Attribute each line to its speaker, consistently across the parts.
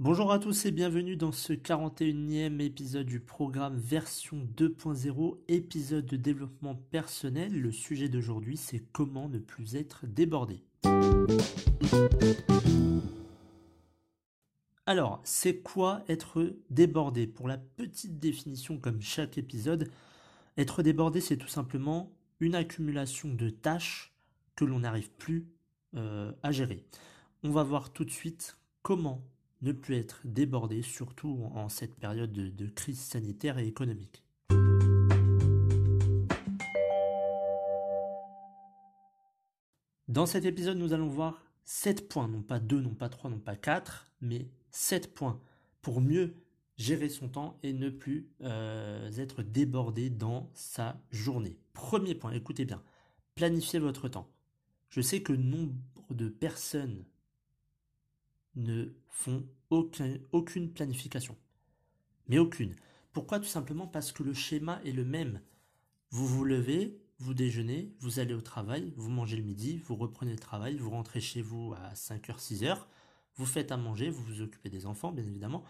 Speaker 1: Bonjour à tous et bienvenue dans ce 41e épisode du programme version 2.0, épisode de développement personnel. Le sujet d'aujourd'hui c'est comment ne plus être débordé. Alors, c'est quoi être débordé? Pour la petite définition comme chaque épisode, être débordé c'est tout simplement une accumulation de tâches que l'on n'arrive plus euh, à gérer. On va voir tout de suite comment ne plus être débordé, surtout en cette période de, crise sanitaire et économique. Dans cet épisode, nous allons voir 7 points, non pas 2, non pas 3, non pas 4, mais 7 points pour mieux gérer son temps et ne plus euh, être débordé dans sa journée. Premier point, écoutez bien, planifiez votre temps. Je sais que nombre de personnes ne font aucune planification. Mais aucune. Pourquoi? Tout simplement parce que le schéma est le même. Vous vous levez, vous déjeunez, vous allez au travail, vous mangez le midi, vous reprenez le travail, vous rentrez chez vous à 5h, 6h, vous faites à manger, vous vous occupez des enfants, bien évidemment,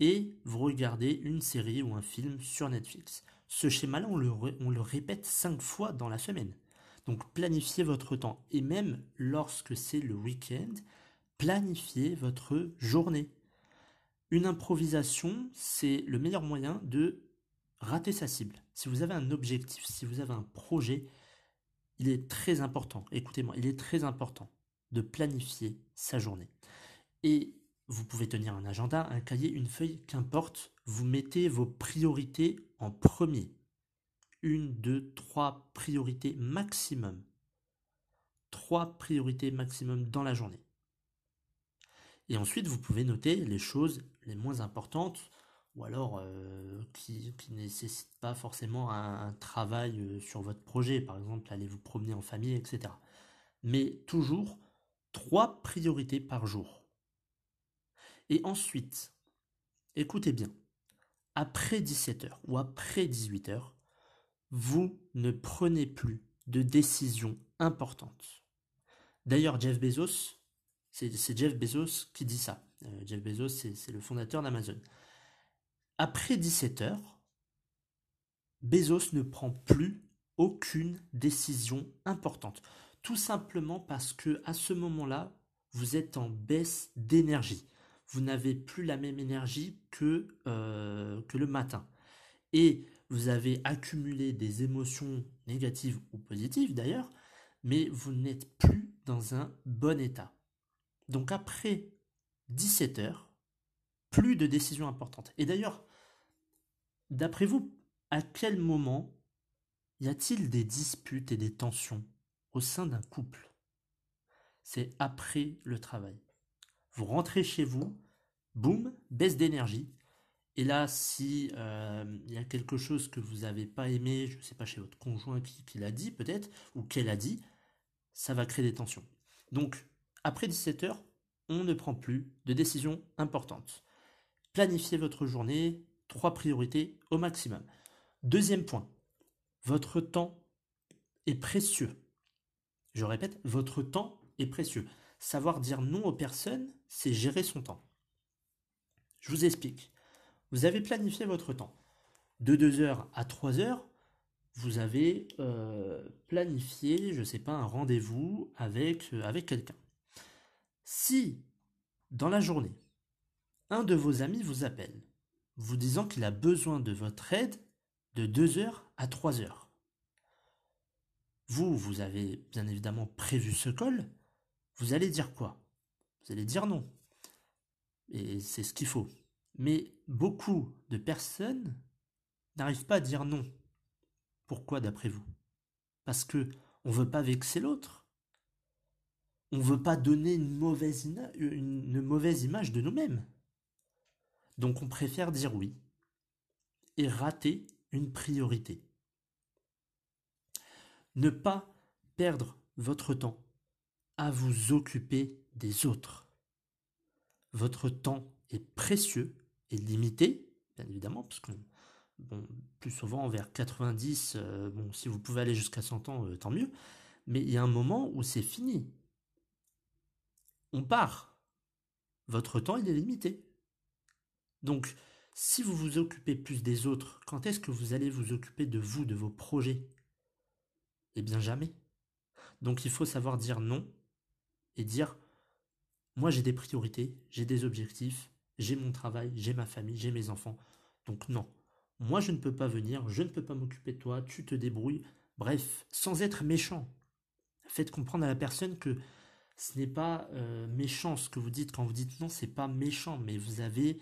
Speaker 1: et vous regardez une série ou un film sur Netflix. Ce schéma-là, on le, on le répète 5 fois dans la semaine. Donc planifiez votre temps. Et même lorsque c'est le week-end, planifiez votre journée. Une improvisation, c'est le meilleur moyen de rater sa cible. Si vous avez un objectif, si vous avez un projet, il est très important, écoutez-moi, il est très important de planifier sa journée. Et vous pouvez tenir un agenda, un cahier, une feuille, qu'importe, vous mettez vos priorités en premier. Une, deux, trois priorités maximum. Trois priorités maximum dans la journée. Et ensuite, vous pouvez noter les choses les moins importantes ou alors euh, qui ne nécessitent pas forcément un, travail euh, sur votre projet. Par exemple, allez vous promener en famille, etc. Mais toujours trois priorités par jour. Et ensuite, écoutez bien, après 17h ou après 18h, vous ne prenez plus de décisions importantes. D'ailleurs, Jeff Bezos c'est Jeff Bezos qui dit ça. Euh, Jeff Bezos, c'est le fondateur d'Amazon. Après 17 heures, Bezos ne prend plus aucune décision importante. Tout simplement parce que à ce moment-là, vous êtes en baisse d'énergie. Vous n'avez plus la même énergie que, euh, que le matin. Et vous avez accumulé des émotions négatives ou positives d'ailleurs, mais vous n'êtes plus dans un bon état. Donc après 17 heures, plus de décisions importantes. Et d'ailleurs, d'après vous, à quel moment y a-t-il des disputes et des tensions au sein d'un couple? C'est après le travail. Vous rentrez chez vous, boum, baisse d'énergie. Et là, si euh, il y a quelque chose que vous n'avez pas aimé, je ne sais pas chez votre conjoint qui l'a dit peut-être, ou qu'elle a dit, ça va créer des tensions. Donc, après 17 heures, on ne prend plus de décisions importantes. Planifiez votre journée, trois priorités au maximum. Deuxième point, votre temps est précieux. Je répète, votre temps est précieux. Savoir dire non aux personnes, c'est gérer son temps. Je vous explique. Vous avez planifié votre temps. De 2h à 3h, vous avez euh, planifié, je ne sais pas, un rendez-vous avec, euh, avec quelqu'un. Si, dans la journée, un de vos amis vous appelle, vous disant qu'il a besoin de votre aide de 2 heures à 3 heures, vous, vous avez bien évidemment prévu ce call, vous allez dire quoi? Vous allez dire non. Et c'est ce qu'il faut. Mais beaucoup de personnes n'arrivent pas à dire non. Pourquoi d'après vous? Parce que On veut pas vexer l'autre. On veut pas donner une mauvaise, image de nous-mêmes. Donc on préfère dire oui et rater une priorité. Ne pas perdre votre temps à vous occuper des autres. Votre temps est précieux et limité, bien évidemment, parce que plus souvent vers 90, euh, si vous pouvez aller jusqu'à 100 ans, euh, tant mieux, mais il y a un moment où c'est fini. On part. Votre temps, il est limité. Donc, si vous vous occupez plus des autres, quand est-ce que vous allez vous occuper de vous, de vos projets? Eh bien jamais. Donc il faut savoir dire non et dire moi j'ai des priorités, j'ai des objectifs, j'ai mon travail, j'ai ma famille, j'ai mes enfants. Donc non, moi je ne peux pas venir, je ne peux pas m'occuper de toi, tu te débrouilles. Bref, sans être méchant. Faites comprendre à la personne que ce n'est pas euh, méchant ce que vous dites quand vous dites non, c'est pas méchant, mais vous avez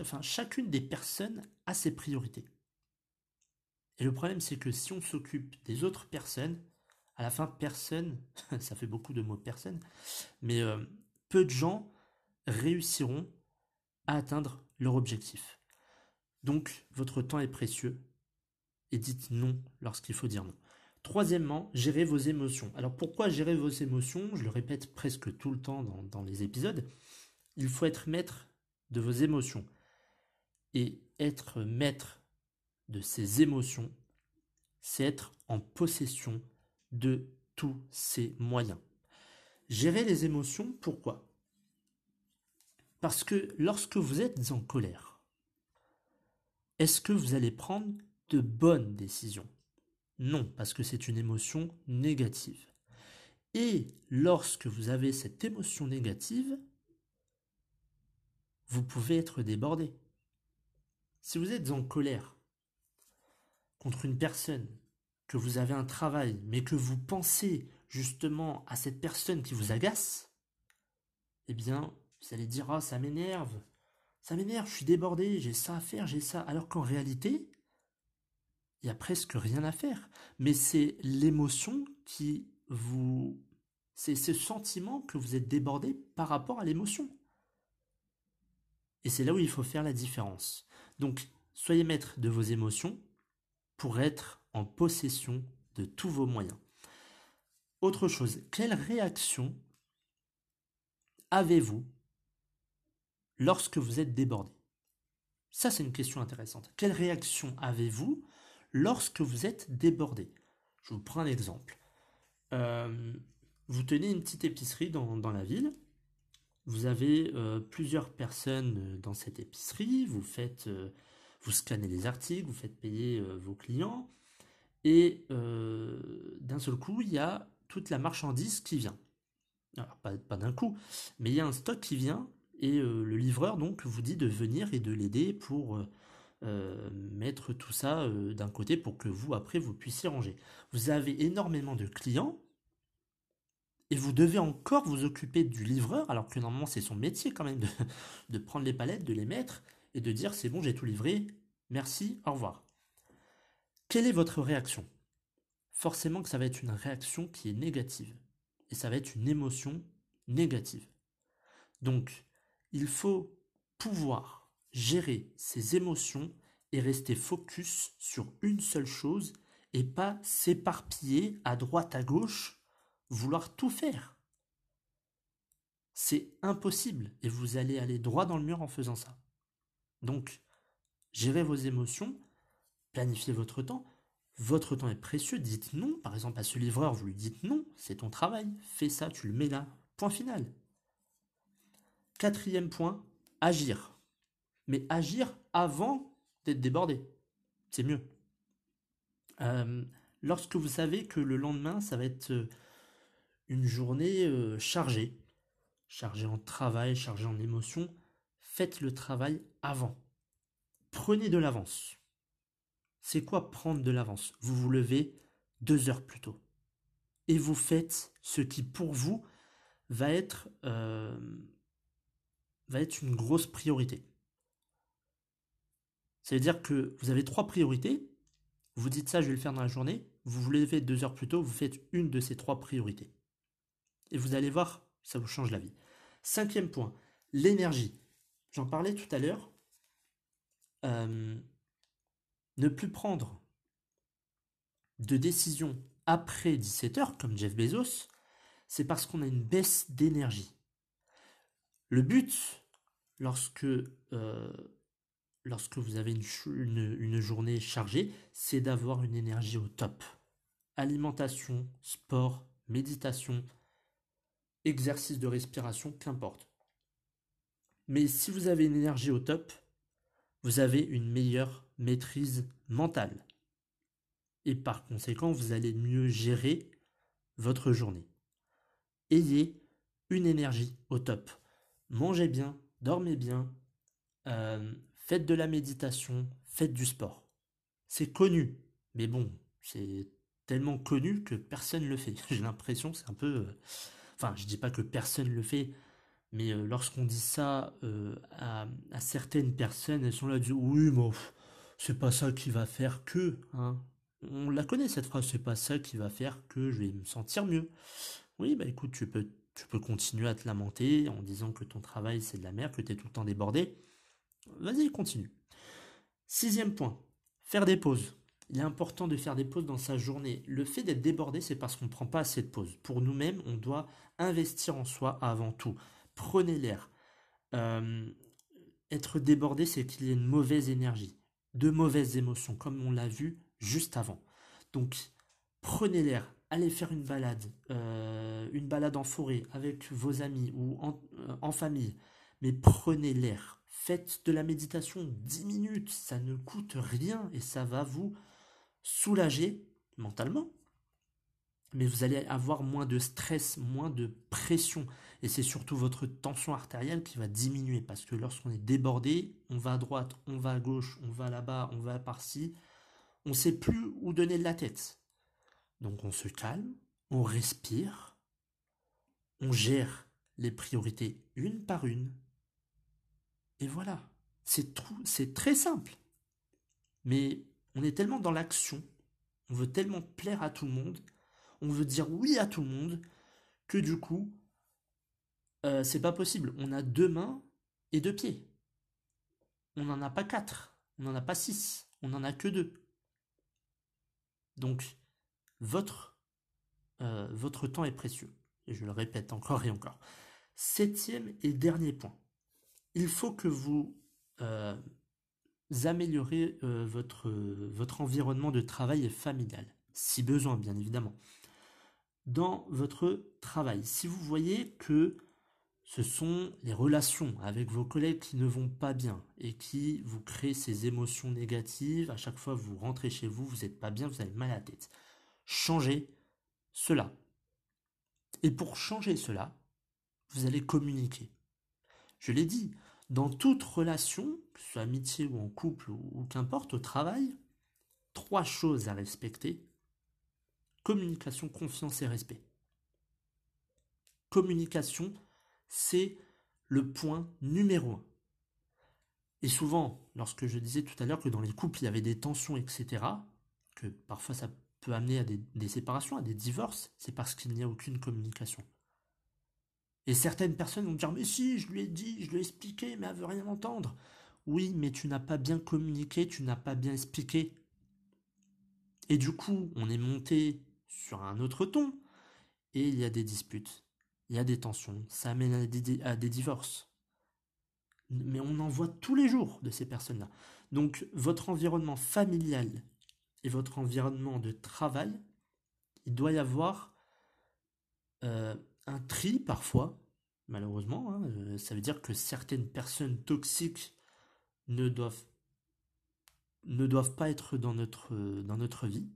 Speaker 1: enfin, chacune des personnes a ses priorités. Et le problème, c'est que si on s'occupe des autres personnes, à la fin, personne, ça fait beaucoup de mots personne, mais euh, peu de gens réussiront à atteindre leur objectif. Donc, votre temps est précieux et dites non lorsqu'il faut dire non. Troisièmement, gérez vos émotions. Alors pourquoi gérer vos émotions? Je le répète presque tout le temps dans, les épisodes. Il faut être maître de vos émotions. Et être maître de ses émotions, c'est être en possession de tous ces moyens. Gérer les émotions, pourquoi? Parce que lorsque vous êtes en colère, est-ce que vous allez prendre de bonnes décisions? Non, parce que c'est une émotion négative. Et lorsque vous avez cette émotion négative, vous pouvez être débordé. Si vous êtes en colère contre une personne, que vous avez un travail, mais que vous pensez justement à cette personne qui vous agace, eh bien, vous allez dire, ah, ça m'énerve, ça m'énerve, je suis débordé, j'ai ça à faire, j'ai ça. Alors qu'en réalité, il n'y a presque rien à faire. Mais c'est l'émotion qui vous... C'est ce sentiment que vous êtes débordé par rapport à l'émotion. Et c'est là où il faut faire la différence. Donc, soyez maître de vos émotions pour être en possession de tous vos moyens. Autre chose, quelle réaction avez-vous lorsque vous êtes débordé? Ça, c'est une question intéressante. Quelle réaction avez-vous lorsque vous êtes débordé. Je vous prends un exemple. Euh, vous tenez une petite épicerie dans, dans la ville. Vous avez euh, plusieurs personnes euh, dans cette épicerie, vous faites, vous scannez les articles, vous faites payer vos clients, et d'un seul coup, il y a toute la marchandise qui vient. Alors, pas, pas d'un coup, mais il y a un stock qui vient, et le livreur donc vous dit de venir et de l'aider pour mettre tout ça d'un côté pour que vous, après, vous puissiez ranger. Vous avez énormément de clients, et vous devez encore vous occuper du livreur, alors que normalement c'est son métier quand même de, prendre les palettes, de les mettre et de dire c'est bon, j'ai tout livré, merci, au revoir. Quelle est votre réaction? Forcément que ça va être une réaction qui est négative. Et ça va être une émotion négative. Donc, il faut pouvoir gérer ses émotions et rester focus sur une seule chose et pas s'éparpiller à droite à gauche vouloir tout faire. C'est impossible et vous allez aller droit dans le mur en faisant ça. Donc, gérez vos émotions, planifiez votre temps. Votre temps est précieux, dites non. Par exemple, à ce livreur, vous lui dites non, c'est ton travail, fais ça, tu le mets là. Point final. Quatrième point, agir. Mais agir avant d'être débordé. C'est mieux. Euh, lorsque vous savez que le lendemain, ça va être euh, une journée euh, chargée, chargée en travail, chargée en émotions, faites le travail avant. Prenez de l'avance. C'est quoi prendre de l'avance? Vous vous levez deux heures plus tôt. Et vous faites ce qui pour vous va être, va être une grosse priorité. Ça veut dire que vous avez trois priorités. Vous dites ça, je vais le faire dans la journée. Vous vous levez deux heures plus tôt, vous faites une de ces trois priorités. Et vous allez voir, ça vous change la vie. Cinquième point, l'énergie. J'en parlais tout à l'heure. Euh, ne plus prendre de décision après 17 heures, comme Jeff Bezos, c'est parce qu'on a une baisse d'énergie. Le but, lorsque, euh, lorsque vous avez une, journée chargée, c'est d'avoir une énergie au top. Alimentation, sport, méditation, exercice de respiration, qu'importe. Mais si vous avez une énergie au top, vous avez une meilleure maîtrise mentale. Et par conséquent, vous allez mieux gérer votre journée. Ayez une énergie au top. Mangez bien, dormez bien, euh, faites de la méditation, faites du sport. C'est connu, mais bon, c'est tellement connu que personne ne le fait. J'ai l'impression, c'est un peu... Euh, enfin, je dis pas que personne le fait, mais euh, lorsqu'on dit ça à, certaines personnes, elles sont là, du oui, mais c'est pas ça qui va faire que, hein. On la connaît cette phrase, c'est pas ça qui va faire que je vais me sentir mieux. Oui, bah écoute, tu peux, tu peux continuer à te lamenter en disant que ton travail c'est de la merde, que tu es tout le temps débordé. Vas-y, continue. Sixième point, faire des pauses. Il est important de faire des pauses dans sa journée. Le fait d'être débordé, c'est parce qu'on ne prend pas assez de pauses. Pour nous-mêmes, on doit investir en soi avant tout. Prenez l'air. Euh, être débordé, c'est qu'il y a une mauvaise énergie, de mauvaises émotions, comme on l'a vu juste avant. Donc, prenez l'air, allez faire une balade, euh, une balade en forêt avec vos amis ou euh, en, famille, mais prenez l'air. Faites de la méditation 10 minutes, ça ne coûte rien et ça va vous soulager mentalement. Mais vous allez avoir moins de stress, moins de pression. Et c'est surtout votre tension artérielle qui va diminuer. Parce que lorsqu'on est débordé, on va à droite, on va à gauche, on va là-bas, on va par-ci on ne sait plus où donner de la tête. Donc on se calme, on respire, on gère les priorités une par une. Et voilà, c'est très simple. Mais on est tellement dans l'action, on veut tellement plaire à tout le monde, on veut dire oui à tout le monde, que du coup, euh, c'est pas possible. On a deux mains et deux pieds. On n'en a pas quatre, on n'en a pas six, on n'en a que deux. Donc, votre, euh, votre temps est précieux. Et je le répète encore et encore. Septième et dernier point. Il faut que vous euh, améliorez euh, votre, votre environnement de travail et familial, si besoin, bien évidemment. Dans votre travail, si vous voyez que ce sont les relations avec vos collègues qui ne vont pas bien et qui vous créent ces émotions négatives. À chaque fois vous rentrez chez vous, vous n'êtes pas bien, vous avez mal à la tête. Changez cela. Et pour changer cela, vous allez communiquer. Je l'ai dit, dans toute relation, que ce soit amitié ou en couple ou qu'importe, au travail, trois choses à respecter. Communication, confiance et respect. Communication, c'est le point numéro un. Et souvent, lorsque je disais tout à l'heure que dans les couples, il y avait des tensions, etc., que parfois ça peut amener à des, séparations, à des divorces, c'est parce qu'il n'y a aucune communication. Et certaines personnes vont dire Mais si, je lui ai dit, je lui ai expliqué, mais elle veut rien entendre. Oui, mais tu n'as pas bien communiqué, tu n'as pas bien expliqué. Et du coup, on est monté sur un autre ton, et il y a des disputes il y a des tensions, ça amène à des, divorces. Mais on en voit tous les jours de ces personnes-là. Donc votre environnement familial et votre environnement de travail, il doit y avoir euh, un tri parfois, malheureusement. Hein, euh, ça veut dire que certaines personnes toxiques ne doivent, ne pas être dans notre, dans notre vie.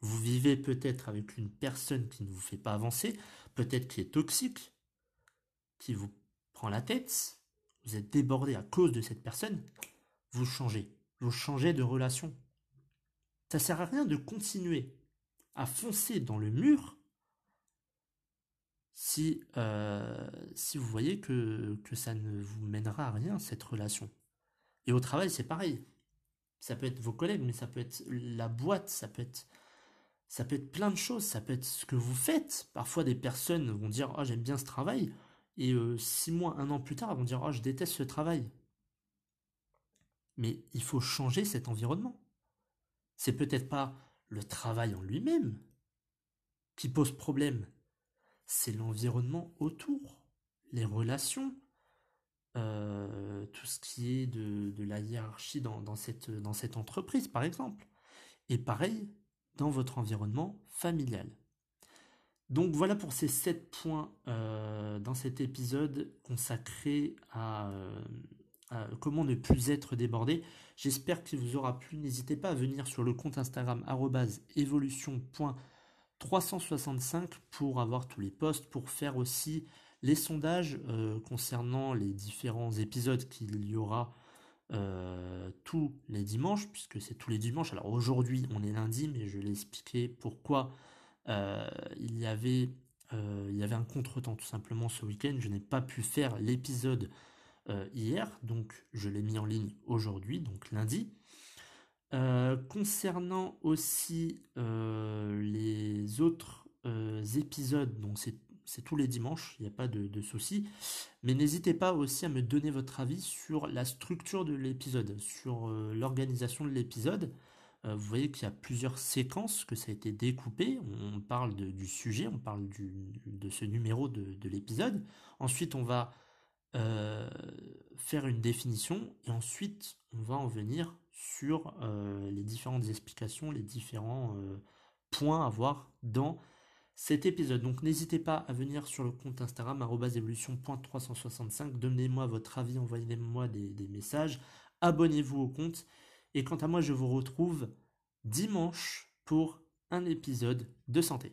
Speaker 1: Vous vivez peut-être avec une personne qui ne vous fait pas avancer, peut-être qui est toxique, qui vous prend la tête, vous êtes débordé à cause de cette personne, vous changez. Vous changez de relation. Ça sert à rien de continuer à foncer dans le mur si, euh, si vous voyez que, que ça ne vous mènera à rien, cette relation. Et au travail, c'est pareil. Ça peut être vos collègues, mais ça peut être la boîte, ça peut être, ça peut être plein de choses, ça peut être ce que vous faites. Parfois, des personnes vont dire oh, j'aime bien ce travail, et euh, six mois, un an plus tard, vont dire oh, je déteste ce travail. Mais il faut changer cet environnement. C'est peut-être pas le travail en lui-même qui pose problème, c'est l'environnement autour, les relations, euh, tout ce qui est de, la hiérarchie dans, cette, dans cette entreprise, par exemple. Et pareil, dans votre environnement familial. Donc voilà pour ces sept points euh, dans cet épisode consacré euh, à, comment ne plus être débordé. J'espère qu'il vous aura plu. N'hésitez pas à venir sur le compte Instagram évolution.365 pour avoir tous les posts, pour faire aussi les sondages euh, concernant les différents épisodes qu'il y aura euh, tous les dimanches, puisque c'est tous les dimanches. Alors aujourd'hui, on est lundi, mais je l'ai expliqué pourquoi euh, il, y avait, il y avait un contretemps tout simplement ce week-end. Je n'ai pas pu faire l'épisode hier, donc je l'ai mis en ligne aujourd'hui, donc lundi. Concernant aussi les autres épisodes, donc c'est tous les dimanches, il n'y a pas de, de souci. Mais n'hésitez pas aussi à me donner votre avis sur la structure de l'épisode, sur euh, l'organisation de l'épisode. Euh, vous voyez qu'il y a plusieurs séquences, que ça a été découpé. On parle du sujet, on parle de ce numéro de, l'épisode. Ensuite, on va euh, faire une définition et ensuite, on va en venir sur les différentes explications, les différents points à voir dans cet épisode. Donc n'hésitez pas à venir sur le compte Instagram évolution.365, donnez-moi votre avis, envoyez-moi des messages, abonnez-vous au compte. Et quant à moi, je vous retrouve dimanche pour un épisode de santé.